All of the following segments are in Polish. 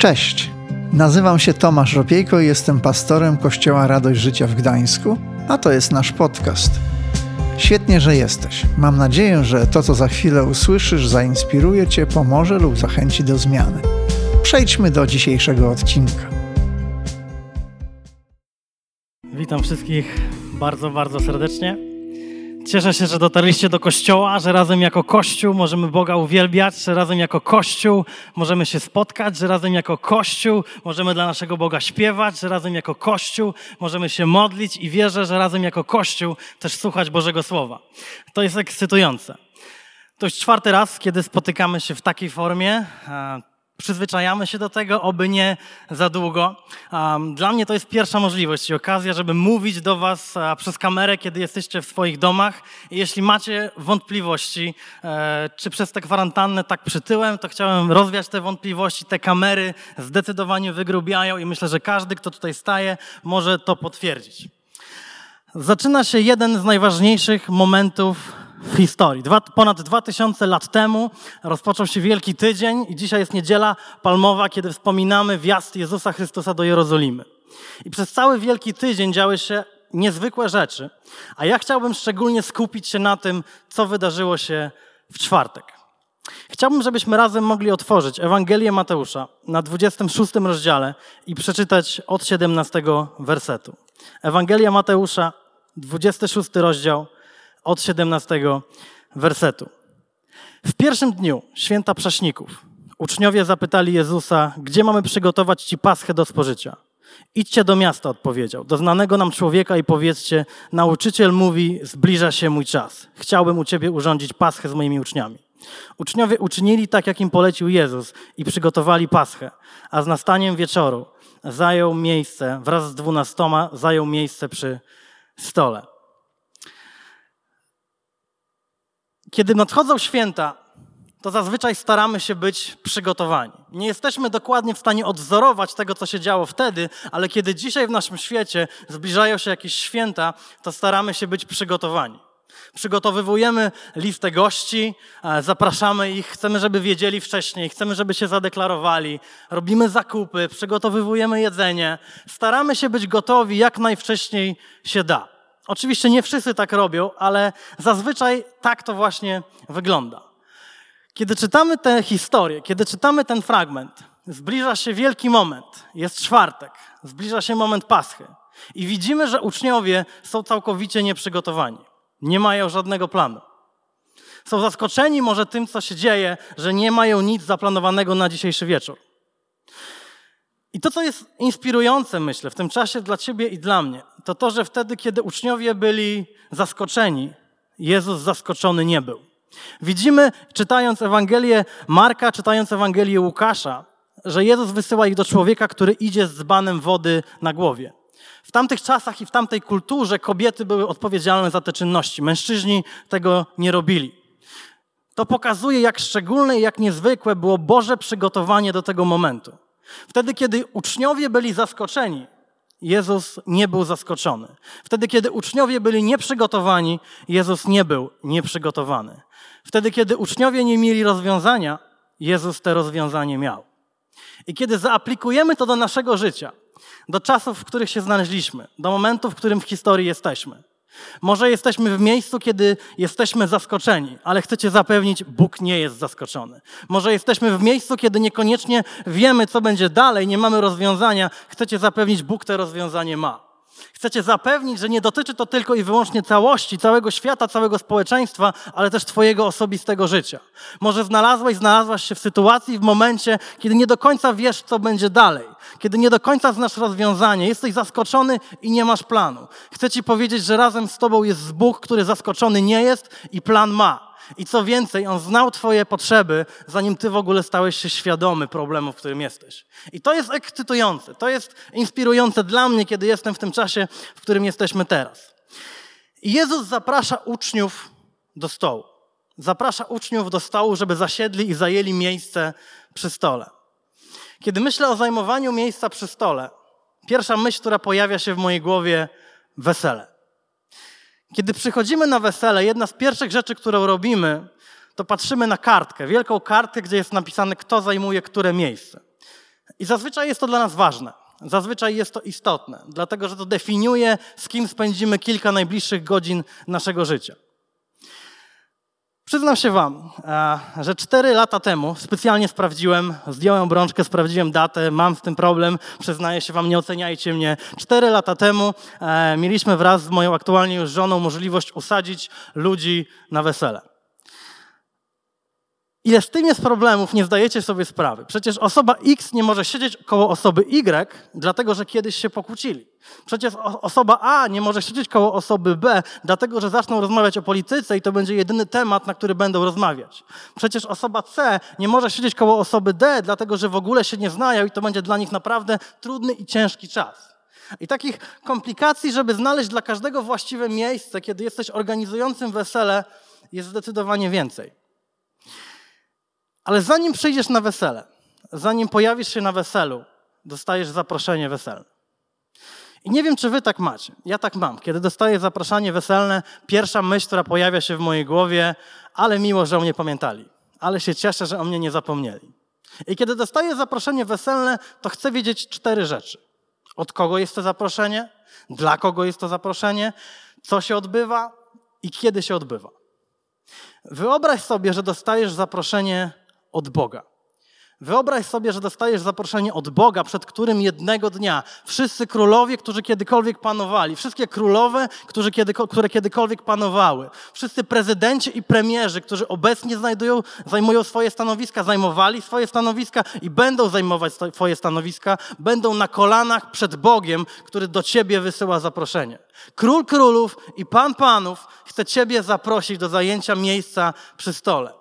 Cześć, nazywam się Tomasz Ropiejko i jestem pastorem Kościoła Radość Życia w Gdańsku, a to jest nasz podcast. Świetnie, że jesteś. Mam nadzieję, że to, co za chwilę usłyszysz, zainspiruje Cię, pomoże lub zachęci do zmiany. Przejdźmy do dzisiejszego odcinka. Witam wszystkich bardzo, bardzo serdecznie. Cieszę się, że dotarliście do kościoła, że razem jako kościół możemy Boga uwielbiać, że razem jako kościół możemy się spotkać, że razem jako kościół możemy dla naszego Boga śpiewać, że razem jako kościół możemy się modlić i wierzę, że razem jako kościół też słuchać Bożego Słowa. To jest ekscytujące. To już czwarty raz, kiedy spotykamy się w takiej formie przyzwyczajamy się do tego, oby nie za długo. Dla mnie to jest pierwsza możliwość i okazja, żeby mówić do Was przez kamerę, kiedy jesteście w swoich domach. Jeśli macie wątpliwości, e, czy przez tę kwarantannę tak przytyłem, to chciałem rozwiać te wątpliwości. Te kamery zdecydowanie wygrubiają i myślę, że każdy, kto tutaj staje, może to potwierdzić. Zaczyna się jeden z najważniejszych momentów w historii. Dwa, ponad 2000 lat temu rozpoczął się Wielki Tydzień i dzisiaj jest niedziela palmowa, kiedy wspominamy wjazd Jezusa Chrystusa do Jerozolimy. I przez cały Wielki Tydzień działy się niezwykłe rzeczy, a ja chciałbym szczególnie skupić się na tym, co wydarzyło się w czwartek. Chciałbym, żebyśmy razem mogli otworzyć Ewangelię Mateusza na 26 rozdziale i przeczytać od 17 wersetu. Ewangelia Mateusza, 26 rozdział, od 17 wersetu. W pierwszym dniu święta Prześników uczniowie zapytali Jezusa, gdzie mamy przygotować Ci paschę do spożycia. Idźcie do miasta, odpowiedział, do znanego nam człowieka i powiedzcie, nauczyciel mówi, zbliża się mój czas. Chciałbym u Ciebie urządzić paschę z moimi uczniami. Uczniowie uczynili tak, jak im polecił Jezus i przygotowali paschę, a z nastaniem wieczoru zajął miejsce, wraz z dwunastoma, zajął miejsce przy stole. Kiedy nadchodzą święta, to zazwyczaj staramy się być przygotowani. Nie jesteśmy dokładnie w stanie odwzorować tego, co się działo wtedy, ale kiedy dzisiaj w naszym świecie zbliżają się jakieś święta, to staramy się być przygotowani. Przygotowywujemy listę gości, e, zapraszamy ich, chcemy, żeby wiedzieli wcześniej, chcemy, żeby się zadeklarowali, robimy zakupy, przygotowywujemy jedzenie, staramy się być gotowi jak najwcześniej się da. Oczywiście nie wszyscy tak robią, ale zazwyczaj tak to właśnie wygląda. Kiedy czytamy tę historię, kiedy czytamy ten fragment, zbliża się wielki moment. Jest czwartek, zbliża się moment Paschy. I widzimy, że uczniowie są całkowicie nieprzygotowani. Nie mają żadnego planu. Są zaskoczeni może tym, co się dzieje, że nie mają nic zaplanowanego na dzisiejszy wieczór. I to, co jest inspirujące, myślę, w tym czasie dla ciebie i dla mnie, to to, że wtedy, kiedy uczniowie byli zaskoczeni, Jezus zaskoczony nie był. Widzimy, czytając Ewangelię Marka, czytając Ewangelię Łukasza, że Jezus wysyła ich do człowieka, który idzie z dzbanem wody na głowie. W tamtych czasach i w tamtej kulturze kobiety były odpowiedzialne za te czynności. Mężczyźni tego nie robili. To pokazuje, jak szczególne i jak niezwykłe było Boże przygotowanie do tego momentu. Wtedy, kiedy uczniowie byli zaskoczeni, Jezus nie był zaskoczony. Wtedy, kiedy uczniowie byli nieprzygotowani, Jezus nie był nieprzygotowany. Wtedy, kiedy uczniowie nie mieli rozwiązania, Jezus te rozwiązanie miał. I kiedy zaaplikujemy to do naszego życia, do czasów, w których się znaleźliśmy, do momentu, w którym w historii jesteśmy, może jesteśmy w miejscu, kiedy jesteśmy zaskoczeni, ale chcecie zapewnić, Bóg nie jest zaskoczony. Może jesteśmy w miejscu, kiedy niekoniecznie wiemy, co będzie dalej, nie mamy rozwiązania, chcecie zapewnić, Bóg te rozwiązanie ma. Chcecie zapewnić, że nie dotyczy to tylko i wyłącznie całości, całego świata, całego społeczeństwa, ale też Twojego osobistego życia. Może znalazłeś, znalazłaś się w sytuacji, w momencie, kiedy nie do końca wiesz, co będzie dalej, kiedy nie do końca znasz rozwiązanie, jesteś zaskoczony i nie masz planu. Chcę Ci powiedzieć, że razem z Tobą jest Bóg, który zaskoczony nie jest i plan ma. I co więcej, On znał Twoje potrzeby, zanim Ty w ogóle stałeś się świadomy problemu, w którym jesteś. I to jest ekscytujące, to jest inspirujące dla mnie, kiedy jestem w tym czasie, w którym jesteśmy teraz. I Jezus zaprasza uczniów do stołu. Zaprasza uczniów do stołu, żeby zasiedli i zajęli miejsce przy stole. Kiedy myślę o zajmowaniu miejsca przy stole, pierwsza myśl, która pojawia się w mojej głowie, wesele. Kiedy przychodzimy na wesele, jedna z pierwszych rzeczy, którą robimy, to patrzymy na kartkę, wielką kartkę, gdzie jest napisane, kto zajmuje które miejsce. I zazwyczaj jest to dla nas ważne. Zazwyczaj jest to istotne, dlatego że to definiuje, z kim spędzimy kilka najbliższych godzin naszego życia. Przyznam się Wam, e, że cztery lata temu specjalnie sprawdziłem, zdjąłem brączkę, sprawdziłem datę, mam z tym problem, przyznaję się Wam, nie oceniajcie mnie. Cztery lata temu e, mieliśmy wraz z moją aktualnie już żoną możliwość usadzić ludzi na wesele. Ile z tym jest problemów, nie zdajecie sobie sprawy. Przecież osoba X nie może siedzieć koło osoby Y, dlatego że kiedyś się pokłócili. Przecież osoba A nie może siedzieć koło osoby B, dlatego że zaczną rozmawiać o polityce i to będzie jedyny temat, na który będą rozmawiać. Przecież osoba C nie może siedzieć koło osoby D, dlatego że w ogóle się nie znają i to będzie dla nich naprawdę trudny i ciężki czas. I takich komplikacji, żeby znaleźć dla każdego właściwe miejsce, kiedy jesteś organizującym wesele, jest zdecydowanie więcej. Ale zanim przyjdziesz na wesele, zanim pojawisz się na weselu, dostajesz zaproszenie weselne. I nie wiem, czy wy tak macie. Ja tak mam. Kiedy dostaję zaproszenie weselne, pierwsza myśl, która pojawia się w mojej głowie, ale miło, że o mnie pamiętali. Ale się cieszę, że o mnie nie zapomnieli. I kiedy dostaję zaproszenie weselne, to chcę wiedzieć cztery rzeczy. Od kogo jest to zaproszenie? Dla kogo jest to zaproszenie? Co się odbywa? I kiedy się odbywa? Wyobraź sobie, że dostajesz zaproszenie od Boga. Wyobraź sobie, że dostajesz zaproszenie od Boga, przed którym jednego dnia wszyscy królowie, którzy kiedykolwiek panowali, wszystkie królowe, którzy kiedy, które kiedykolwiek panowały, wszyscy prezydenci i premierzy, którzy obecnie znajdują, zajmują swoje stanowiska, zajmowali swoje stanowiska i będą zajmować swoje stanowiska, będą na kolanach przed Bogiem, który do ciebie wysyła zaproszenie. Król królów i pan panów chce ciebie zaprosić do zajęcia miejsca przy stole.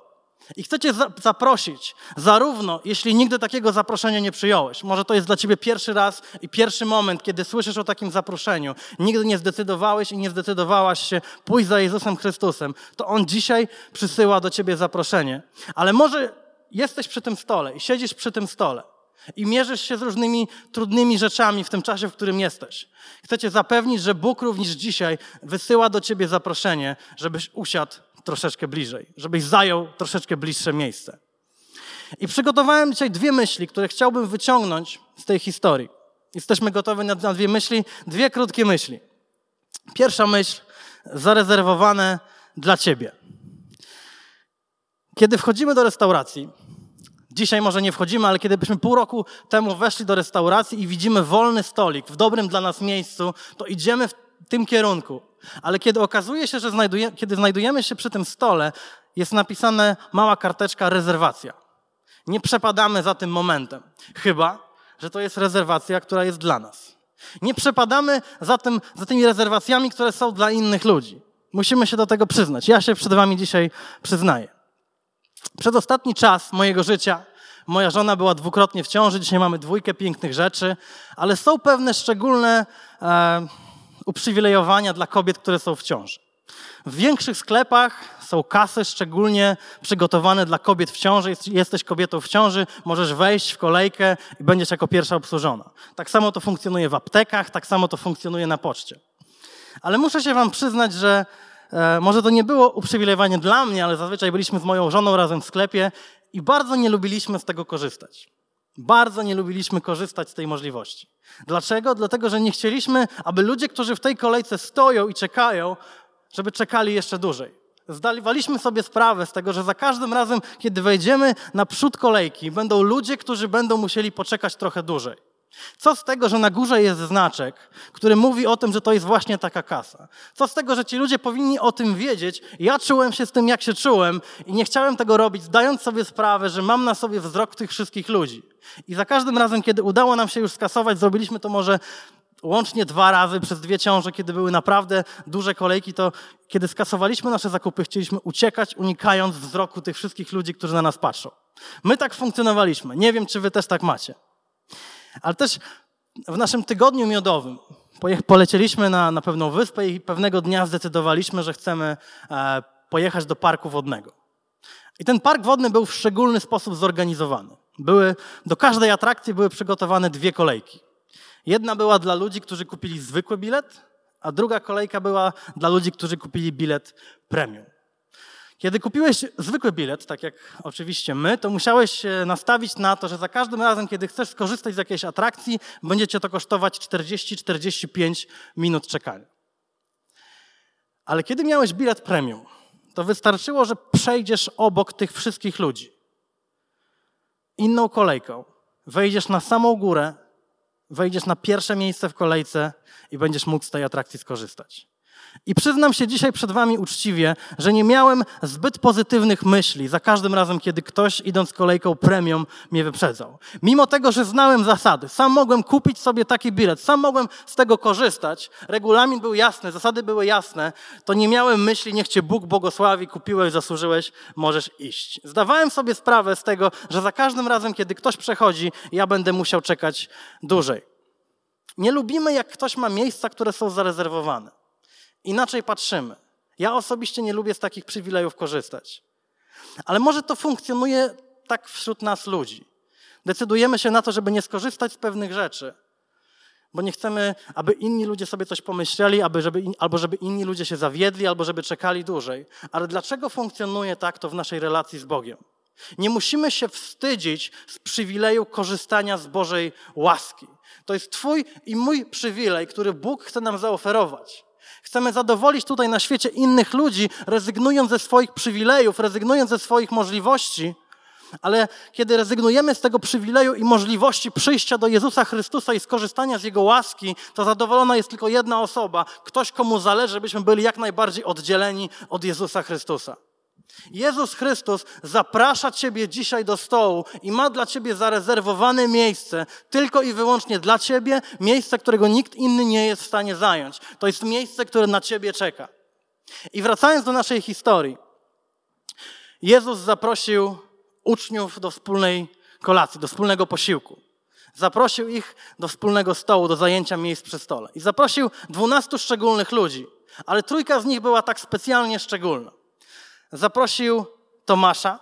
I chcę Cię zaprosić, zarówno jeśli nigdy takiego zaproszenia nie przyjąłeś, może to jest dla Ciebie pierwszy raz i pierwszy moment, kiedy słyszysz o takim zaproszeniu, nigdy nie zdecydowałeś i nie zdecydowałaś się pójść za Jezusem Chrystusem, to On dzisiaj przysyła do Ciebie zaproszenie. Ale może jesteś przy tym stole i siedzisz przy tym stole i mierzysz się z różnymi trudnymi rzeczami w tym czasie, w którym jesteś. Chcę Cię zapewnić, że Bóg również dzisiaj wysyła do Ciebie zaproszenie, żebyś usiadł troszeczkę bliżej, żebyś zajął troszeczkę bliższe miejsce. I przygotowałem dzisiaj dwie myśli, które chciałbym wyciągnąć z tej historii. Jesteśmy gotowi na, dwie myśli, dwie krótkie myśli. Pierwsza myśl, zarezerwowane dla Ciebie. Kiedy wchodzimy do restauracji, dzisiaj może nie wchodzimy, ale kiedy byśmy pół roku temu weszli do restauracji i widzimy wolny stolik w dobrym dla nas miejscu, to idziemy w tym kierunku. Ale kiedy okazuje się, że znajduje, kiedy znajdujemy się przy tym stole, jest napisane mała karteczka rezerwacja. Nie przepadamy za tym momentem, chyba, że to jest rezerwacja, która jest dla nas. Nie przepadamy za, tym, za tymi rezerwacjami, które są dla innych ludzi. Musimy się do tego przyznać. Ja się przed Wami dzisiaj przyznaję. Przez ostatni czas mojego życia moja żona była dwukrotnie w ciąży, dzisiaj mamy dwójkę pięknych rzeczy, ale są pewne szczególne. E, uprzywilejowania dla kobiet, które są w ciąży. W większych sklepach są kasy szczególnie przygotowane dla kobiet w ciąży. Jesteś kobietą w ciąży, możesz wejść w kolejkę i będziesz jako pierwsza obsłużona. Tak samo to funkcjonuje w aptekach, tak samo to funkcjonuje na poczcie. Ale muszę się Wam przyznać, że e, może to nie było uprzywilejowanie dla mnie, ale zazwyczaj byliśmy z moją żoną razem w sklepie i bardzo nie lubiliśmy z tego korzystać. Bardzo nie lubiliśmy korzystać z tej możliwości. Dlaczego? Dlatego, że nie chcieliśmy, aby ludzie, którzy w tej kolejce stoją i czekają, żeby czekali jeszcze dłużej. Zdawaliśmy sobie sprawę z tego, że za każdym razem, kiedy wejdziemy na przód kolejki, będą ludzie, którzy będą musieli poczekać trochę dłużej. Co z tego, że na górze jest znaczek, który mówi o tym, że to jest właśnie taka kasa? Co z tego, że ci ludzie powinni o tym wiedzieć? Ja czułem się z tym, jak się czułem i nie chciałem tego robić, zdając sobie sprawę, że mam na sobie wzrok tych wszystkich ludzi. I za każdym razem, kiedy udało nam się już skasować, zrobiliśmy to może łącznie dwa razy przez dwie ciąże, kiedy były naprawdę duże kolejki, to kiedy skasowaliśmy nasze zakupy, chcieliśmy uciekać, unikając wzroku tych wszystkich ludzi, którzy na nas patrzą. My tak funkcjonowaliśmy. Nie wiem, czy wy też tak macie. Ale też w naszym tygodniu miodowym polecieliśmy na, na pewną wyspę i pewnego dnia zdecydowaliśmy, że chcemy e, pojechać do parku wodnego. I ten park wodny był w szczególny sposób zorganizowany. Były, do każdej atrakcji były przygotowane dwie kolejki. Jedna była dla ludzi, którzy kupili zwykły bilet, a druga kolejka była dla ludzi, którzy kupili bilet premium. Kiedy kupiłeś zwykły bilet, tak jak oczywiście my, to musiałeś się nastawić na to, że za każdym razem, kiedy chcesz skorzystać z jakiejś atrakcji, będzie cię to kosztować 40-45 minut czekania. Ale kiedy miałeś bilet premium, to wystarczyło, że przejdziesz obok tych wszystkich ludzi. Inną kolejką. Wejdziesz na samą górę, wejdziesz na pierwsze miejsce w kolejce i będziesz mógł z tej atrakcji skorzystać. I przyznam się dzisiaj przed Wami uczciwie, że nie miałem zbyt pozytywnych myśli za każdym razem, kiedy ktoś idąc kolejką premium mnie wyprzedzał. Mimo tego, że znałem zasady, sam mogłem kupić sobie taki bilet, sam mogłem z tego korzystać, regulamin był jasny, zasady były jasne, to nie miałem myśli, niech Cię Bóg błogosławi, kupiłeś, zasłużyłeś, możesz iść. Zdawałem sobie sprawę z tego, że za każdym razem, kiedy ktoś przechodzi, ja będę musiał czekać dłużej. Nie lubimy, jak ktoś ma miejsca, które są zarezerwowane. Inaczej patrzymy. Ja osobiście nie lubię z takich przywilejów korzystać. Ale może to funkcjonuje tak wśród nas ludzi. Decydujemy się na to, żeby nie skorzystać z pewnych rzeczy, bo nie chcemy, aby inni ludzie sobie coś pomyśleli, aby żeby, albo żeby inni ludzie się zawiedli, albo żeby czekali dłużej. Ale dlaczego funkcjonuje tak to w naszej relacji z Bogiem? Nie musimy się wstydzić z przywileju korzystania z Bożej łaski. To jest Twój i mój przywilej, który Bóg chce nam zaoferować. Chcemy zadowolić tutaj na świecie innych ludzi, rezygnując ze swoich przywilejów, rezygnując ze swoich możliwości, ale kiedy rezygnujemy z tego przywileju i możliwości przyjścia do Jezusa Chrystusa i skorzystania z Jego łaski, to zadowolona jest tylko jedna osoba, ktoś, komu zależy, żebyśmy byli jak najbardziej oddzieleni od Jezusa Chrystusa. Jezus Chrystus zaprasza Ciebie dzisiaj do stołu i ma dla Ciebie zarezerwowane miejsce, tylko i wyłącznie dla Ciebie, miejsce, którego nikt inny nie jest w stanie zająć. To jest miejsce, które na Ciebie czeka. I wracając do naszej historii, Jezus zaprosił uczniów do wspólnej kolacji, do wspólnego posiłku. Zaprosił ich do wspólnego stołu, do zajęcia miejsc przy stole. I zaprosił dwunastu szczególnych ludzi, ale trójka z nich była tak specjalnie szczególna zaprosił Tomasza.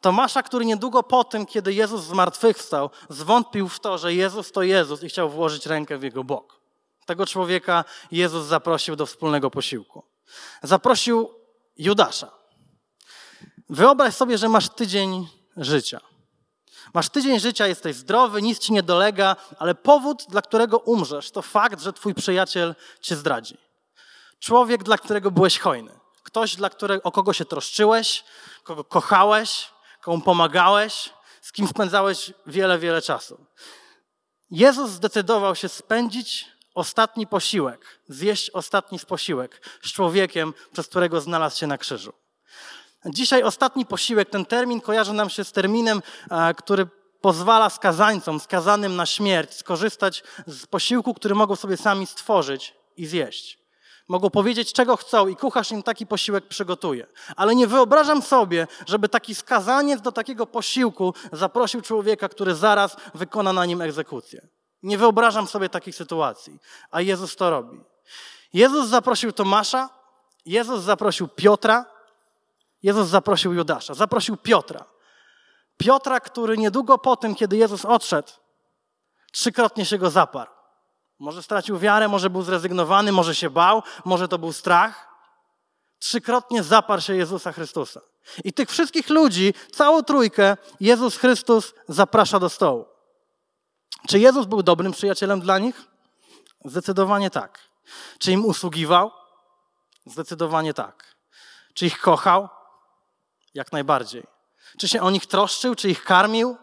Tomasza, który niedługo po tym, kiedy Jezus zmartwychwstał, zwątpił w to, że Jezus to Jezus i chciał włożyć rękę w jego bok. Tego człowieka Jezus zaprosił do wspólnego posiłku. Zaprosił Judasza. Wyobraź sobie, że masz tydzień życia. Masz tydzień życia, jesteś zdrowy, nic ci nie dolega, ale powód, dla którego umrzesz, to fakt, że twój przyjaciel cię zdradzi. Człowiek, dla którego byłeś hojny ktoś, dla którego, o kogo się troszczyłeś, kogo kochałeś, komu pomagałeś, z kim spędzałeś wiele, wiele czasu. Jezus zdecydował się spędzić ostatni posiłek, zjeść ostatni posiłek z człowiekiem, przez którego znalazł się na krzyżu. Dzisiaj ostatni posiłek, ten termin kojarzy nam się z terminem, e, który pozwala skazańcom, skazanym na śmierć, skorzystać z posiłku, który mogą sobie sami stworzyć i zjeść. Mogą powiedzieć, czego chcą, i kucharz im taki posiłek przygotuje. Ale nie wyobrażam sobie, żeby taki skazaniec do takiego posiłku zaprosił człowieka, który zaraz wykona na nim egzekucję. Nie wyobrażam sobie takich sytuacji, a Jezus to robi. Jezus zaprosił Tomasza, Jezus zaprosił Piotra, Jezus zaprosił Judasza, zaprosił Piotra. Piotra, który niedługo po tym, kiedy Jezus odszedł, trzykrotnie się go zaparł. Może stracił wiarę, może był zrezygnowany, może się bał, może to był strach. Trzykrotnie zaparł się Jezusa Chrystusa. I tych wszystkich ludzi, całą trójkę, Jezus Chrystus zaprasza do stołu. Czy Jezus był dobrym przyjacielem dla nich? Zdecydowanie tak. Czy im usługiwał? Zdecydowanie tak. Czy ich kochał? Jak najbardziej. Czy się o nich troszczył? Czy ich karmił?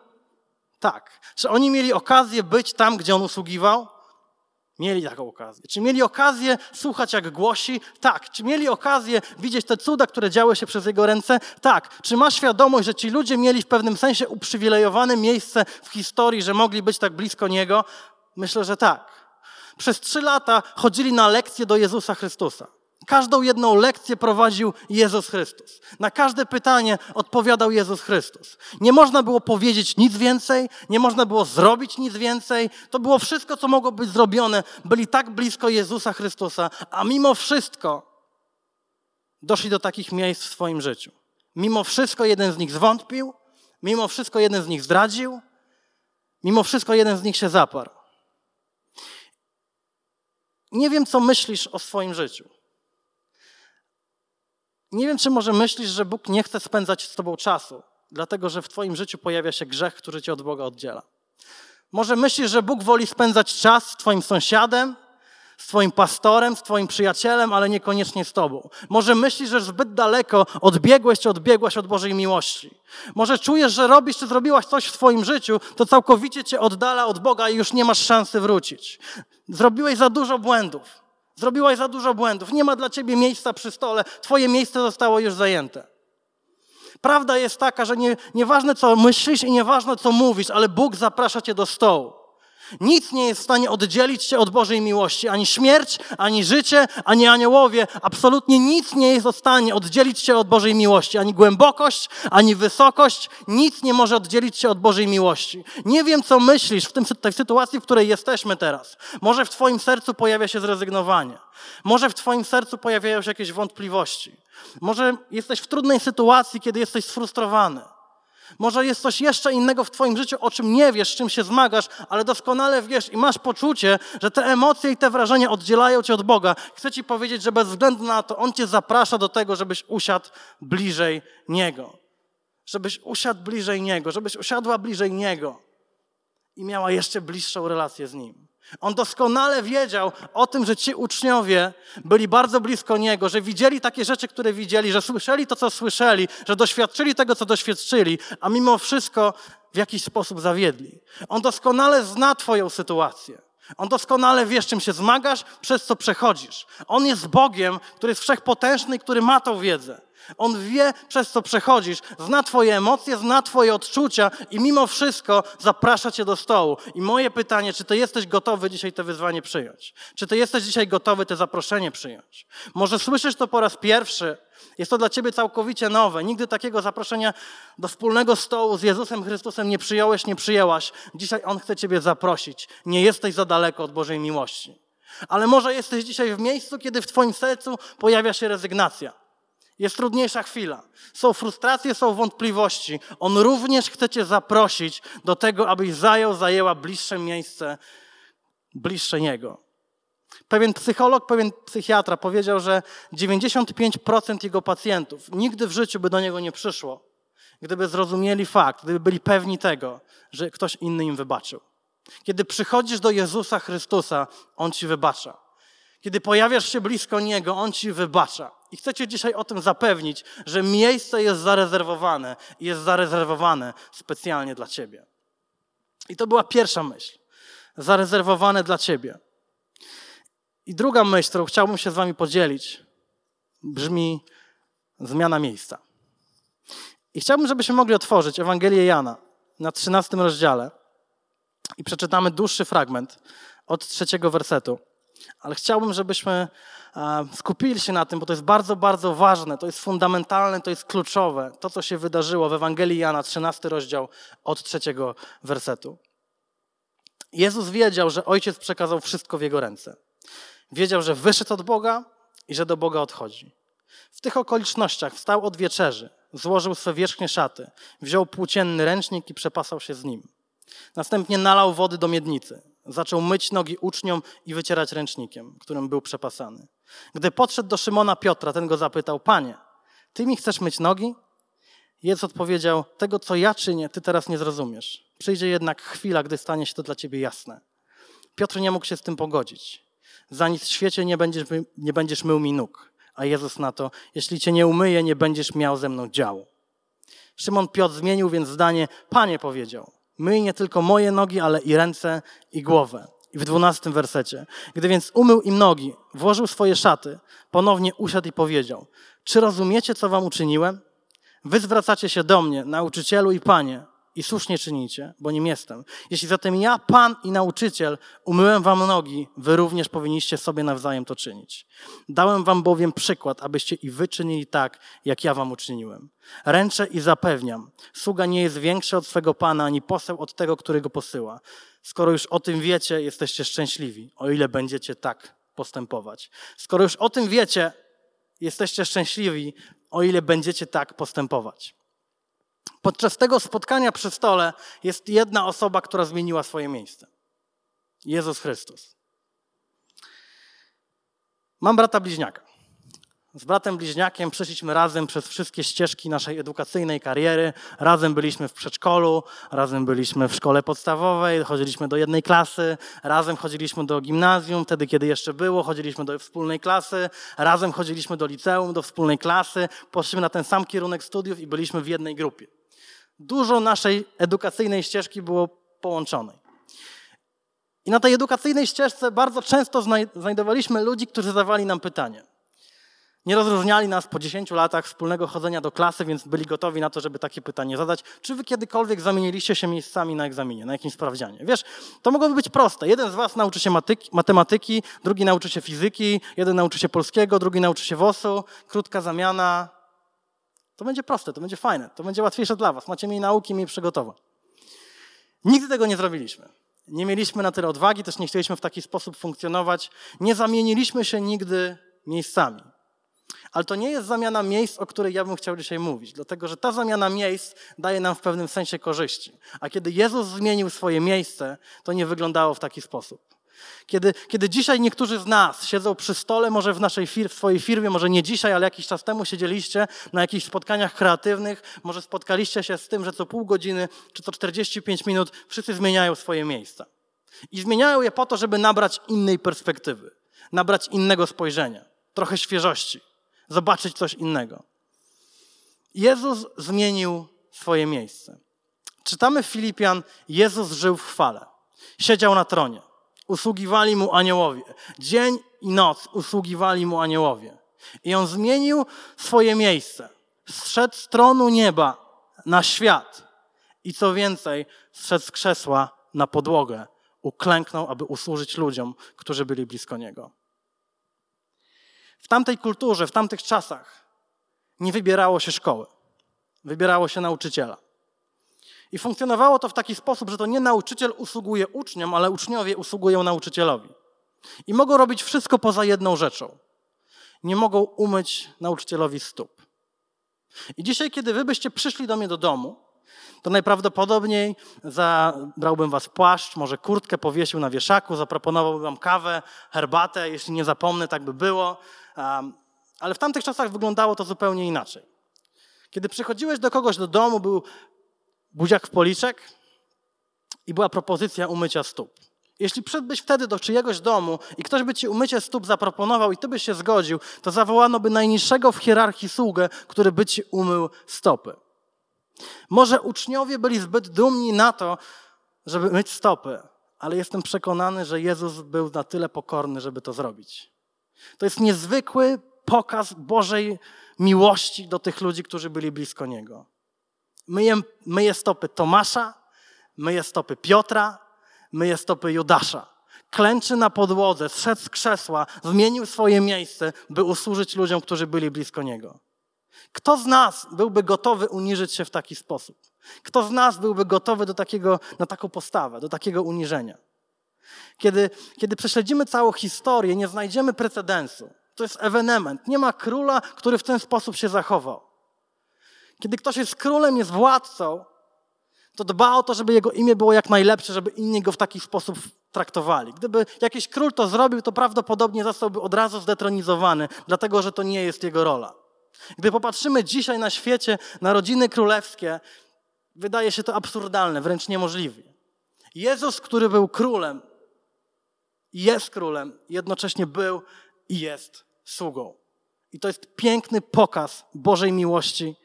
Tak. Czy oni mieli okazję być tam, gdzie on usługiwał? Mieli taką okazję. Czy mieli okazję słuchać, jak głosi? Tak. Czy mieli okazję widzieć te cuda, które działy się przez jego ręce? Tak. Czy ma świadomość, że ci ludzie mieli w pewnym sensie uprzywilejowane miejsce w historii, że mogli być tak blisko niego? Myślę, że tak. Przez trzy lata chodzili na lekcje do Jezusa Chrystusa. Każdą jedną lekcję prowadził Jezus Chrystus. Na każde pytanie odpowiadał Jezus Chrystus. Nie można było powiedzieć nic więcej, nie można było zrobić nic więcej. To było wszystko, co mogło być zrobione. Byli tak blisko Jezusa Chrystusa, a mimo wszystko doszli do takich miejsc w swoim życiu. Mimo wszystko jeden z nich zwątpił, mimo wszystko jeden z nich zdradził, mimo wszystko jeden z nich się zaparł. Nie wiem, co myślisz o swoim życiu. Nie wiem, czy może myślisz, że Bóg nie chce spędzać z tobą czasu, dlatego że w twoim życiu pojawia się grzech, który cię od Boga oddziela. Może myślisz, że Bóg woli spędzać czas z twoim sąsiadem, z twoim pastorem, z twoim przyjacielem, ale niekoniecznie z tobą. Może myślisz, że zbyt daleko odbiegłeś czy odbiegłaś od Bożej miłości. Może czujesz, że robisz czy zrobiłaś coś w swoim życiu, to całkowicie cię oddala od Boga i już nie masz szansy wrócić. Zrobiłeś za dużo błędów. Zrobiłaś za dużo błędów. Nie ma dla ciebie miejsca przy stole. Twoje miejsce zostało już zajęte. Prawda jest taka, że nie, nieważne co myślisz i nieważne co mówisz, ale Bóg zaprasza cię do stołu. Nic nie jest w stanie oddzielić cię od Bożej miłości. Ani śmierć, ani życie, ani aniołowie. Absolutnie nic nie jest w stanie oddzielić cię od Bożej miłości. Ani głębokość, ani wysokość. Nic nie może oddzielić cię od Bożej miłości. Nie wiem, co myślisz w tym, tej sytuacji, w której jesteśmy teraz. Może w twoim sercu pojawia się zrezygnowanie. Może w twoim sercu pojawiają się jakieś wątpliwości. Może jesteś w trudnej sytuacji, kiedy jesteś sfrustrowany. Może jest coś jeszcze innego w Twoim życiu, o czym nie wiesz, z czym się zmagasz, ale doskonale wiesz i masz poczucie, że te emocje i te wrażenia oddzielają Cię od Boga. Chcę Ci powiedzieć, że bez względu na to, On Cię zaprasza do tego, żebyś usiadł bliżej Niego. Żebyś usiadł bliżej Niego, żebyś usiadła bliżej Niego i miała jeszcze bliższą relację z Nim. On doskonale wiedział o tym, że ci uczniowie byli bardzo blisko Niego, że widzieli takie rzeczy, które widzieli, że słyszeli to, co słyszeli, że doświadczyli tego, co doświadczyli, a mimo wszystko w jakiś sposób zawiedli. On doskonale zna Twoją sytuację. On doskonale wie, z czym się zmagasz, przez co przechodzisz. On jest Bogiem, który jest wszechpotężny i który ma tą wiedzę. On wie, przez co przechodzisz, zna Twoje emocje, zna Twoje odczucia i mimo wszystko zaprasza Cię do stołu. I moje pytanie, czy Ty jesteś gotowy dzisiaj to wyzwanie przyjąć? Czy Ty jesteś dzisiaj gotowy to zaproszenie przyjąć? Może słyszysz to po raz pierwszy, jest to dla Ciebie całkowicie nowe. Nigdy takiego zaproszenia do wspólnego stołu z Jezusem Chrystusem nie przyjąłeś, nie przyjęłaś. Dzisiaj On chce Ciebie zaprosić. Nie jesteś za daleko od Bożej miłości. Ale może jesteś dzisiaj w miejscu, kiedy w Twoim sercu pojawia się rezygnacja. Jest trudniejsza chwila. Są frustracje, są wątpliwości. On również chce Cię zaprosić do tego, abyś zajął, zajęła bliższe miejsce, bliższe Niego. Pewien psycholog, pewien psychiatra powiedział, że 95% jego pacjentów nigdy w życiu by do niego nie przyszło, gdyby zrozumieli fakt, gdyby byli pewni tego, że ktoś inny im wybaczył. Kiedy przychodzisz do Jezusa Chrystusa, On ci wybacza. Kiedy pojawiasz się blisko Niego, On ci wybacza. I chcę Cię dzisiaj o tym zapewnić, że miejsce jest zarezerwowane i jest zarezerwowane specjalnie dla Ciebie. I to była pierwsza myśl. Zarezerwowane dla Ciebie. I druga myśl, którą chciałbym się z Wami podzielić, brzmi zmiana miejsca. I chciałbym, żebyśmy mogli otworzyć Ewangelię Jana na 13 rozdziale i przeczytamy dłuższy fragment od trzeciego wersetu. Ale chciałbym, żebyśmy skupili się na tym, bo to jest bardzo, bardzo ważne, to jest fundamentalne, to jest kluczowe. To, co się wydarzyło w Ewangelii Jana, 13 rozdział od trzeciego wersetu. Jezus wiedział, że Ojciec przekazał wszystko w Jego ręce. Wiedział, że wyszedł od Boga i że do Boga odchodzi. W tych okolicznościach wstał od wieczerzy, złożył swe wierzchnie szaty, wziął płócienny ręcznik i przepasał się z nim. Następnie nalał wody do miednicy, zaczął myć nogi uczniom i wycierać ręcznikiem, którym był przepasany. Gdy podszedł do Szymona Piotra, ten go zapytał: Panie, ty mi chcesz myć nogi? Jezus odpowiedział: Tego, co ja czynię, ty teraz nie zrozumiesz. Przyjdzie jednak chwila, gdy stanie się to dla ciebie jasne. Piotr nie mógł się z tym pogodzić. Za nic w świecie nie będziesz, nie będziesz mył mi nóg. A Jezus na to, jeśli cię nie umyję, nie będziesz miał ze mną działu. Szymon Piotr zmienił więc zdanie, Panie powiedział, myj nie tylko moje nogi, ale i ręce i głowę. I w dwunastym wersecie. Gdy więc umył im nogi, włożył swoje szaty, ponownie usiadł i powiedział, czy rozumiecie, co wam uczyniłem? Wy zwracacie się do mnie, nauczycielu i panie, i słusznie czynicie, bo nim jestem. Jeśli zatem ja, Pan i nauczyciel, umyłem wam nogi, wy również powinniście sobie nawzajem to czynić. Dałem wam bowiem przykład, abyście i wy czynili tak, jak ja wam uczyniłem. Ręczę i zapewniam, sługa nie jest większy od swego Pana, ani poseł od tego, który go posyła. Skoro już o tym wiecie, jesteście szczęśliwi, o ile będziecie tak postępować. Skoro już o tym wiecie, jesteście szczęśliwi, o ile będziecie tak postępować. Podczas tego spotkania przy stole jest jedna osoba, która zmieniła swoje miejsce. Jezus Chrystus. Mam brata bliźniaka. Z bratem bliźniakiem przeszliśmy razem przez wszystkie ścieżki naszej edukacyjnej kariery. Razem byliśmy w przedszkolu, razem byliśmy w szkole podstawowej, chodziliśmy do jednej klasy, razem chodziliśmy do gimnazjum, wtedy kiedy jeszcze było, chodziliśmy do wspólnej klasy, razem chodziliśmy do liceum, do wspólnej klasy, poszliśmy na ten sam kierunek studiów i byliśmy w jednej grupie. Dużo naszej edukacyjnej ścieżki było połączonej. I na tej edukacyjnej ścieżce bardzo często znajdowaliśmy ludzi, którzy zadawali nam pytanie. Nie rozróżniali nas po 10 latach wspólnego chodzenia do klasy, więc byli gotowi na to, żeby takie pytanie zadać. Czy wy kiedykolwiek zamieniliście się miejscami na egzaminie, na jakimś sprawdzianie? Wiesz, to mogłoby być proste. Jeden z was nauczy się matematyki, drugi nauczy się fizyki, jeden nauczy się polskiego, drugi nauczy się WOS-u. Krótka zamiana. To będzie proste, to będzie fajne, to będzie łatwiejsze dla was. Macie mniej nauki, mniej przygotowań. Nigdy tego nie zrobiliśmy. Nie mieliśmy na tyle odwagi, też nie chcieliśmy w taki sposób funkcjonować. Nie zamieniliśmy się nigdy miejscami. Ale to nie jest zamiana miejsc, o której ja bym chciał dzisiaj mówić, dlatego że ta zamiana miejsc daje nam w pewnym sensie korzyści. A kiedy Jezus zmienił swoje miejsce, to nie wyglądało w taki sposób. Kiedy, kiedy dzisiaj niektórzy z nas siedzą przy stole, może w naszej fir w swojej firmie, może nie dzisiaj, ale jakiś czas temu siedzieliście na jakichś spotkaniach kreatywnych, może spotkaliście się z tym, że co pół godziny czy co 45 minut wszyscy zmieniają swoje miejsca. I zmieniają je po to, żeby nabrać innej perspektywy, nabrać innego spojrzenia, trochę świeżości zobaczyć coś innego. Jezus zmienił swoje miejsce. Czytamy w Filipian, Jezus żył w chwale. Siedział na tronie. Usługiwali mu aniołowie. Dzień i noc usługiwali mu aniołowie. I on zmienił swoje miejsce. Zszedł z tronu nieba na świat. I co więcej, zszedł z krzesła na podłogę. Uklęknął, aby usłużyć ludziom, którzy byli blisko niego. W tamtej kulturze, w tamtych czasach nie wybierało się szkoły, wybierało się nauczyciela. I funkcjonowało to w taki sposób, że to nie nauczyciel usługuje uczniom, ale uczniowie usługują nauczycielowi. I mogą robić wszystko poza jedną rzeczą. Nie mogą umyć nauczycielowi stóp. I dzisiaj, kiedy wy byście przyszli do mnie do domu, to najprawdopodobniej zabrałbym was płaszcz, może kurtkę powiesił na wieszaku, zaproponowałbym wam kawę, herbatę, jeśli nie zapomnę, tak by było. Ale w tamtych czasach wyglądało to zupełnie inaczej. Kiedy przychodziłeś do kogoś do domu, był buziak w policzek i była propozycja umycia stóp. Jeśli przyszedłbyś wtedy do czyjegoś domu i ktoś by ci umycie stóp zaproponował i ty byś się zgodził, to zawołano by najniższego w hierarchii sługę, który by ci umył stopy. Może uczniowie byli zbyt dumni na to, żeby myć stopy, ale jestem przekonany, że Jezus był na tyle pokorny, żeby to zrobić. To jest niezwykły pokaz Bożej miłości do tych ludzi, którzy byli blisko Niego. Myje, myje stopy Tomasza, myje stopy Piotra, myje stopy Judasza. Klęczy na podłodze, zszedł z krzesła, zmienił swoje miejsce, by usłużyć ludziom, którzy byli blisko Niego. Kto z nas byłby gotowy uniżyć się w taki sposób? Kto z nas byłby gotowy do takiego, na taką postawę, do takiego uniżenia? Kiedy, kiedy prześledzimy całą historię, nie znajdziemy precedensu. To jest ewenement. Nie ma króla, który w ten sposób się zachował. Kiedy ktoś jest królem, jest władcą, to dba o to, żeby jego imię było jak najlepsze, żeby inni go w taki sposób traktowali. Gdyby jakiś król to zrobił, to prawdopodobnie zostałby od razu zdetronizowany, dlatego że to nie jest jego rola. Gdy popatrzymy dzisiaj na świecie, na rodziny królewskie, wydaje się to absurdalne, wręcz niemożliwe. Jezus, który był królem, jest królem, jednocześnie był i jest sługą. I to jest piękny pokaz Bożej miłości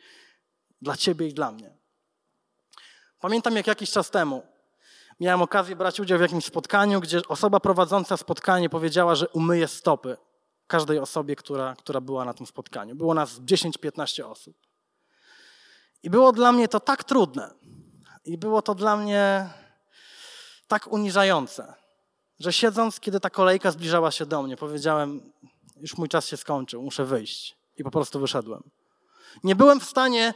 dla Ciebie i dla mnie. Pamiętam, jak jakiś czas temu miałem okazję brać udział w jakimś spotkaniu, gdzie osoba prowadząca spotkanie powiedziała, że umyje stopy każdej osobie, która, która była na tym spotkaniu. Było nas 10-15 osób. I było dla mnie to tak trudne. I było to dla mnie tak uniżające, że siedząc, kiedy ta kolejka zbliżała się do mnie, powiedziałem: Już mój czas się skończył, muszę wyjść. I po prostu wyszedłem. Nie byłem w stanie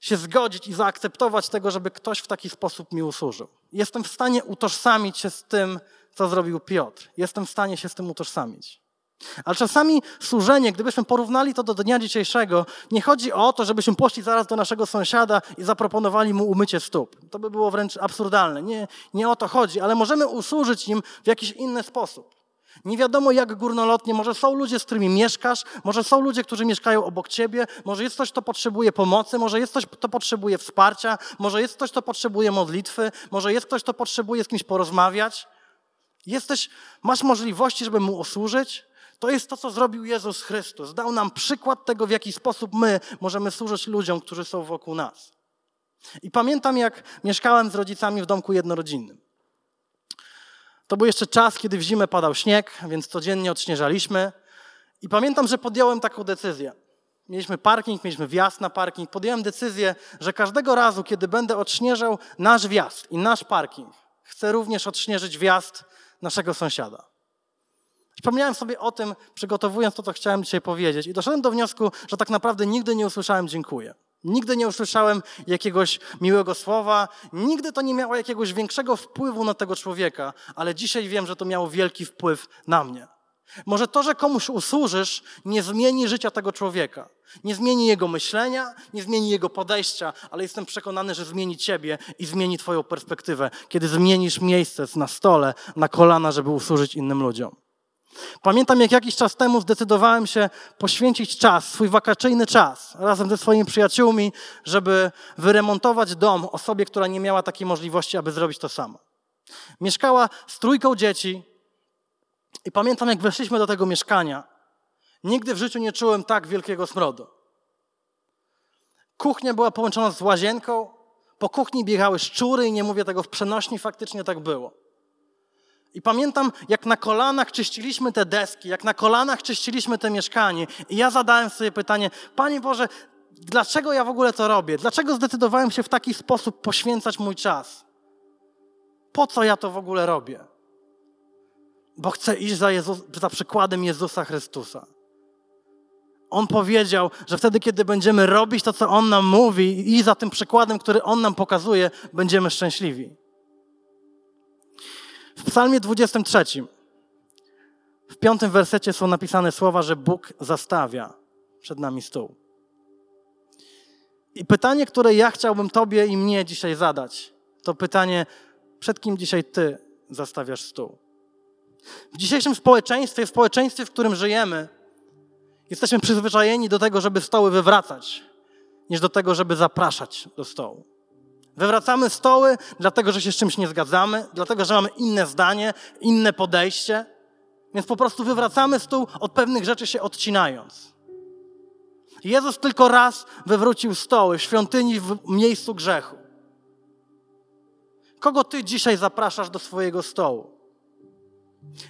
się zgodzić i zaakceptować tego, żeby ktoś w taki sposób mi usłużył. Jestem w stanie utożsamić się z tym, co zrobił Piotr. Jestem w stanie się z tym utożsamić. Ale czasami służenie, gdybyśmy porównali to do dnia dzisiejszego, nie chodzi o to, żebyśmy poszli zaraz do naszego sąsiada i zaproponowali mu umycie stóp. To by było wręcz absurdalne. Nie, nie o to chodzi, ale możemy usłużyć im w jakiś inny sposób. Nie wiadomo jak górnolotnie, może są ludzie, z którymi mieszkasz, może są ludzie, którzy mieszkają obok ciebie, może jest ktoś, kto potrzebuje pomocy, może jest ktoś, kto potrzebuje wsparcia, może jest ktoś, kto potrzebuje modlitwy, może jest ktoś, kto potrzebuje z kimś porozmawiać. Jesteś, masz możliwości, żeby mu usłużyć. To jest to, co zrobił Jezus Chrystus. Dał nam przykład tego, w jaki sposób my możemy służyć ludziom, którzy są wokół nas. I pamiętam, jak mieszkałem z rodzicami w domku jednorodzinnym. To był jeszcze czas, kiedy w zimę padał śnieg, więc codziennie odśnieżaliśmy. I pamiętam, że podjąłem taką decyzję. Mieliśmy parking, mieliśmy wjazd na parking. Podjąłem decyzję, że każdego razu, kiedy będę odśnieżał nasz wjazd i nasz parking, chcę również odśnieżyć wjazd naszego sąsiada. Przypomniałem sobie o tym, przygotowując to, co chciałem dzisiaj powiedzieć, i doszedłem do wniosku, że tak naprawdę nigdy nie usłyszałem dziękuję. Nigdy nie usłyszałem jakiegoś miłego słowa, nigdy to nie miało jakiegoś większego wpływu na tego człowieka, ale dzisiaj wiem, że to miało wielki wpływ na mnie. Może to, że komuś usłużysz, nie zmieni życia tego człowieka, nie zmieni jego myślenia, nie zmieni jego podejścia, ale jestem przekonany, że zmieni ciebie i zmieni twoją perspektywę, kiedy zmienisz miejsce na stole, na kolana, żeby usłużyć innym ludziom. Pamiętam, jak jakiś czas temu zdecydowałem się poświęcić czas, swój wakacyjny czas, razem ze swoimi przyjaciółmi, żeby wyremontować dom osobie, która nie miała takiej możliwości, aby zrobić to samo. Mieszkała z trójką dzieci i pamiętam, jak weszliśmy do tego mieszkania. Nigdy w życiu nie czułem tak wielkiego smrodu. Kuchnia była połączona z łazienką, po kuchni biegały szczury i nie mówię tego w przenośni, faktycznie tak było. I pamiętam, jak na kolanach czyściliśmy te deski, jak na kolanach czyściliśmy te mieszkanie. I ja zadałem sobie pytanie, Panie Boże, dlaczego ja w ogóle to robię? Dlaczego zdecydowałem się w taki sposób poświęcać mój czas? Po co ja to w ogóle robię? Bo chcę iść za, Jezus, za przykładem Jezusa Chrystusa. On powiedział, że wtedy, kiedy będziemy robić to, co On nam mówi i za tym przykładem, który On nam pokazuje, będziemy szczęśliwi. W Psalmie 23, w piątym wersecie są napisane słowa, że Bóg zastawia przed nami stół. I pytanie, które ja chciałbym Tobie i mnie dzisiaj zadać, to pytanie, przed kim dzisiaj Ty zastawiasz stół? W dzisiejszym społeczeństwie, w społeczeństwie, w którym żyjemy, jesteśmy przyzwyczajeni do tego, żeby stoły wywracać, niż do tego, żeby zapraszać do stołu. Wywracamy stoły, dlatego że się z czymś nie zgadzamy, dlatego że mamy inne zdanie, inne podejście. Więc po prostu wywracamy stół od pewnych rzeczy się odcinając. Jezus tylko raz wywrócił stoły w świątyni w miejscu grzechu. Kogo ty dzisiaj zapraszasz do swojego stołu?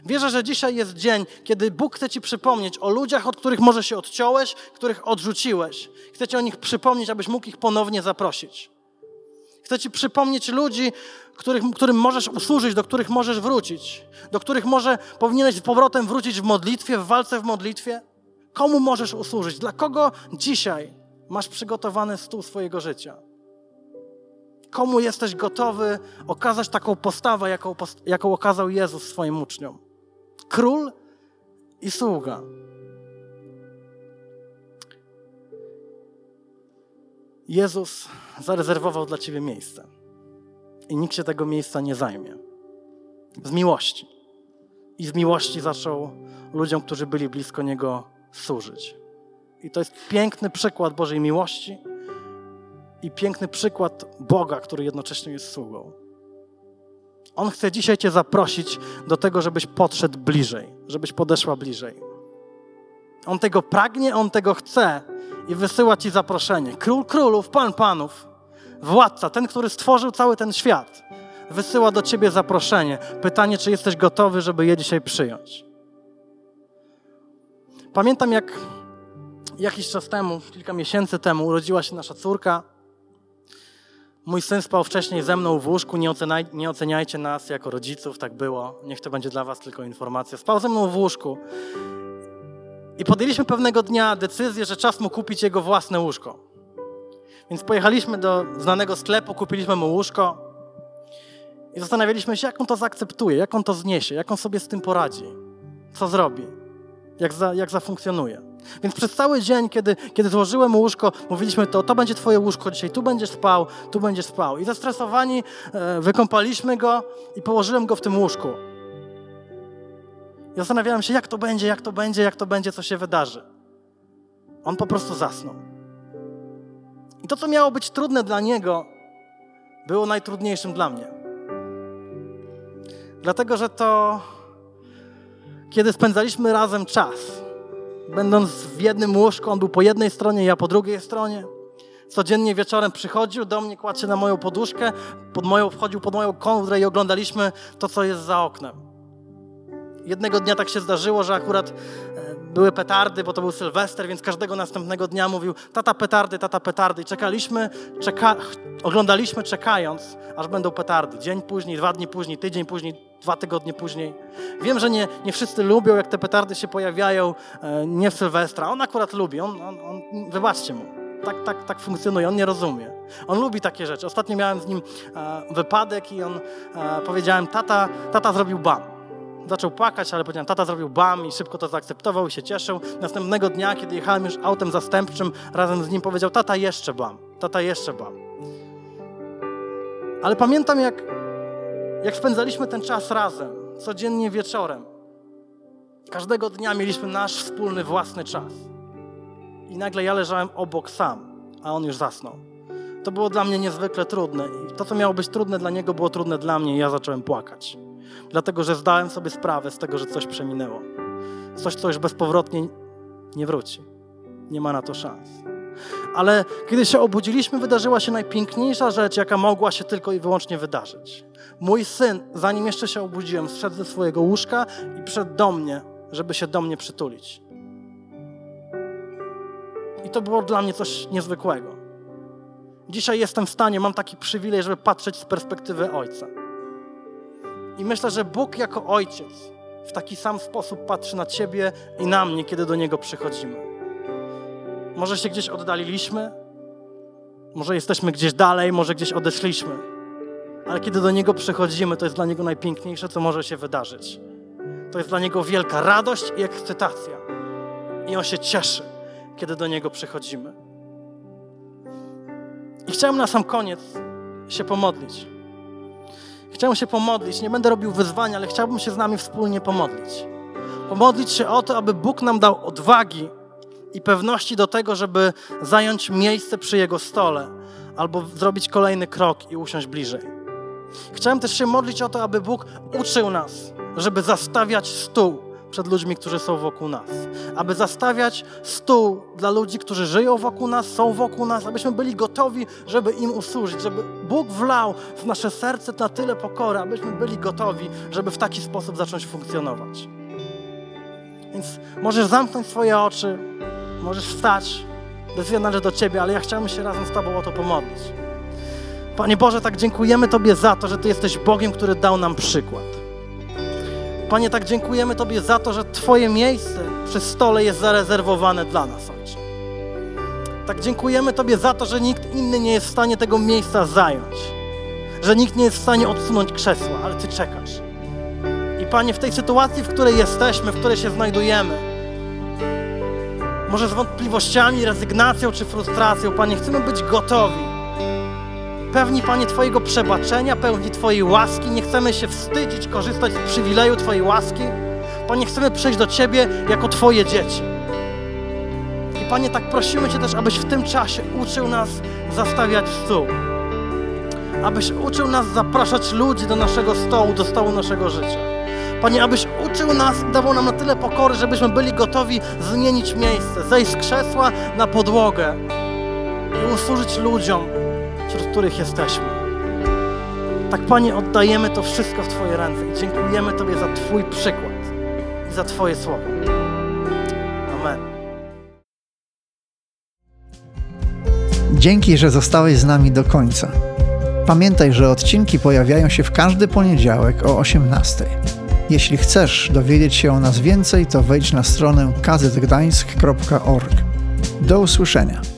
Wierzę, że dzisiaj jest dzień, kiedy Bóg chce ci przypomnieć o ludziach, od których może się odciąłeś, których odrzuciłeś. Chce ci o nich przypomnieć, abyś mógł ich ponownie zaprosić. Chcę Ci przypomnieć ludzi, których, którym możesz usłużyć, do których możesz wrócić, do których może powinieneś z powrotem wrócić w modlitwie, w walce w modlitwie. Komu możesz usłużyć? Dla kogo dzisiaj masz przygotowany stół swojego życia? Komu jesteś gotowy okazać taką postawę, jaką, jaką okazał Jezus swoim uczniom? Król i sługa. Jezus zarezerwował dla ciebie miejsce i nikt się tego miejsca nie zajmie. Z miłości. I z miłości zaczął ludziom, którzy byli blisko Niego, służyć. I to jest piękny przykład Bożej miłości i piękny przykład Boga, który jednocześnie jest sługą. On chce dzisiaj Cię zaprosić do tego, żebyś podszedł bliżej, żebyś podeszła bliżej. On tego pragnie, on tego chce, i wysyła ci zaproszenie. Król królów, pan panów, władca, ten, który stworzył cały ten świat, wysyła do ciebie zaproszenie. Pytanie, czy jesteś gotowy, żeby je dzisiaj przyjąć. Pamiętam, jak jakiś czas temu, kilka miesięcy temu, urodziła się nasza córka. Mój syn spał wcześniej ze mną w łóżku. Nie, oceniaj, nie oceniajcie nas jako rodziców, tak było. Niech to będzie dla Was tylko informacja. Spał ze mną w łóżku. I podjęliśmy pewnego dnia decyzję, że czas mu kupić jego własne łóżko. Więc pojechaliśmy do znanego sklepu, kupiliśmy mu łóżko i zastanawialiśmy się, jak on to zaakceptuje, jak on to zniesie, jak on sobie z tym poradzi, co zrobi, jak, za, jak zafunkcjonuje. Więc przez cały dzień, kiedy, kiedy złożyłem łóżko, mówiliśmy to, to będzie twoje łóżko dzisiaj, tu będziesz spał, tu będziesz spał. I zestresowani e, wykąpaliśmy go i położyłem go w tym łóżku. I zastanawiałem się, jak to będzie, jak to będzie, jak to będzie, co się wydarzy. On po prostu zasnął. I to, co miało być trudne dla niego, było najtrudniejszym dla mnie. Dlatego, że to, kiedy spędzaliśmy razem czas, będąc w jednym łóżku, on był po jednej stronie, ja po drugiej stronie. Codziennie wieczorem przychodził do mnie, kładł się na moją poduszkę, pod moją, wchodził pod moją kołdrę i oglądaliśmy to, co jest za oknem. Jednego dnia tak się zdarzyło, że akurat e, były petardy, bo to był Sylwester, więc każdego następnego dnia mówił tata petardy, tata petardy. I czekaliśmy, czeka, oglądaliśmy czekając, aż będą petardy. Dzień później, dwa dni później, tydzień później, dwa tygodnie później. Wiem, że nie, nie wszyscy lubią, jak te petardy się pojawiają e, nie w Sylwestra. On akurat lubi, on, on, on wybaczcie mu. Tak, tak, tak funkcjonuje, on nie rozumie. On lubi takie rzeczy. Ostatnio miałem z nim e, wypadek i on powiedziałem, tata, tata zrobił bam. Zaczął płakać, ale powiedziałem, tata zrobił bam i szybko to zaakceptował i się cieszył. Następnego dnia, kiedy jechałem już autem zastępczym, razem z nim powiedział, tata jeszcze bam, tata jeszcze bam. Ale pamiętam, jak, jak spędzaliśmy ten czas razem, codziennie wieczorem. Każdego dnia mieliśmy nasz wspólny, własny czas. I nagle ja leżałem obok sam, a on już zasnął. To było dla mnie niezwykle trudne. I to, co miało być trudne dla niego, było trudne dla mnie i ja zacząłem płakać dlatego że zdałem sobie sprawę z tego, że coś przeminęło. Coś, co już bezpowrotnie nie wróci. Nie ma na to szans. Ale kiedy się obudziliśmy, wydarzyła się najpiękniejsza rzecz, jaka mogła się tylko i wyłącznie wydarzyć. Mój syn, zanim jeszcze się obudziłem, zszedł ze swojego łóżka i przyszedł do mnie, żeby się do mnie przytulić. I to było dla mnie coś niezwykłego. Dzisiaj jestem w stanie, mam taki przywilej, żeby patrzeć z perspektywy ojca. I myślę, że Bóg jako ojciec w taki sam sposób patrzy na ciebie i na mnie, kiedy do niego przychodzimy. Może się gdzieś oddaliliśmy, może jesteśmy gdzieś dalej, może gdzieś odeszliśmy, ale kiedy do niego przychodzimy, to jest dla niego najpiękniejsze, co może się wydarzyć. To jest dla niego wielka radość i ekscytacja. I on się cieszy, kiedy do niego przychodzimy. I chciałem na sam koniec się pomodlić. Chciałem się pomodlić. Nie będę robił wyzwania, ale chciałbym się z nami wspólnie pomodlić. Pomodlić się o to, aby Bóg nam dał odwagi i pewności do tego, żeby zająć miejsce przy Jego stole albo zrobić kolejny krok i usiąść bliżej. Chciałem też się modlić o to, aby Bóg uczył nas, żeby zastawiać stół przed ludźmi, którzy są wokół nas. Aby zastawiać stół dla ludzi, którzy żyją wokół nas, są wokół nas, abyśmy byli gotowi, żeby im usłużyć, żeby Bóg wlał w nasze serce na tyle pokory, abyśmy byli gotowi, żeby w taki sposób zacząć funkcjonować. Więc możesz zamknąć swoje oczy, możesz wstać, decyzja należy do Ciebie, ale ja chciałbym się razem z Tobą o to pomodlić. Panie Boże, tak dziękujemy Tobie za to, że Ty jesteś Bogiem, który dał nam przykład. Panie, tak dziękujemy Tobie za to, że Twoje miejsce przy stole jest zarezerwowane dla nas, Ojcze. Tak dziękujemy Tobie za to, że nikt inny nie jest w stanie tego miejsca zająć. Że nikt nie jest w stanie odsunąć krzesła, ale Ty czekasz. I Panie, w tej sytuacji, w której jesteśmy, w której się znajdujemy, może z wątpliwościami, rezygnacją czy frustracją, Panie, chcemy być gotowi Pewni, Panie, Twojego przebaczenia, pełni Twojej łaski. Nie chcemy się wstydzić, korzystać z przywileju Twojej łaski. Panie, chcemy przejść do Ciebie jako Twoje dzieci. I Panie, tak prosimy Cię też, abyś w tym czasie uczył nas zastawiać stół. Abyś uczył nas zapraszać ludzi do naszego stołu, do stołu naszego życia. Panie, abyś uczył nas, dawał nam na tyle pokory, żebyśmy byli gotowi zmienić miejsce, zejść z krzesła na podłogę i usłużyć ludziom, wśród których jesteśmy. Tak, Panie, oddajemy to wszystko w Twoje ręce i dziękujemy Tobie za Twój przykład i za Twoje słowo. Amen. Dzięki, że zostałeś z nami do końca. Pamiętaj, że odcinki pojawiają się w każdy poniedziałek o 18. Jeśli chcesz dowiedzieć się o nas więcej, to wejdź na stronę kazetgdańsk.org. Do usłyszenia.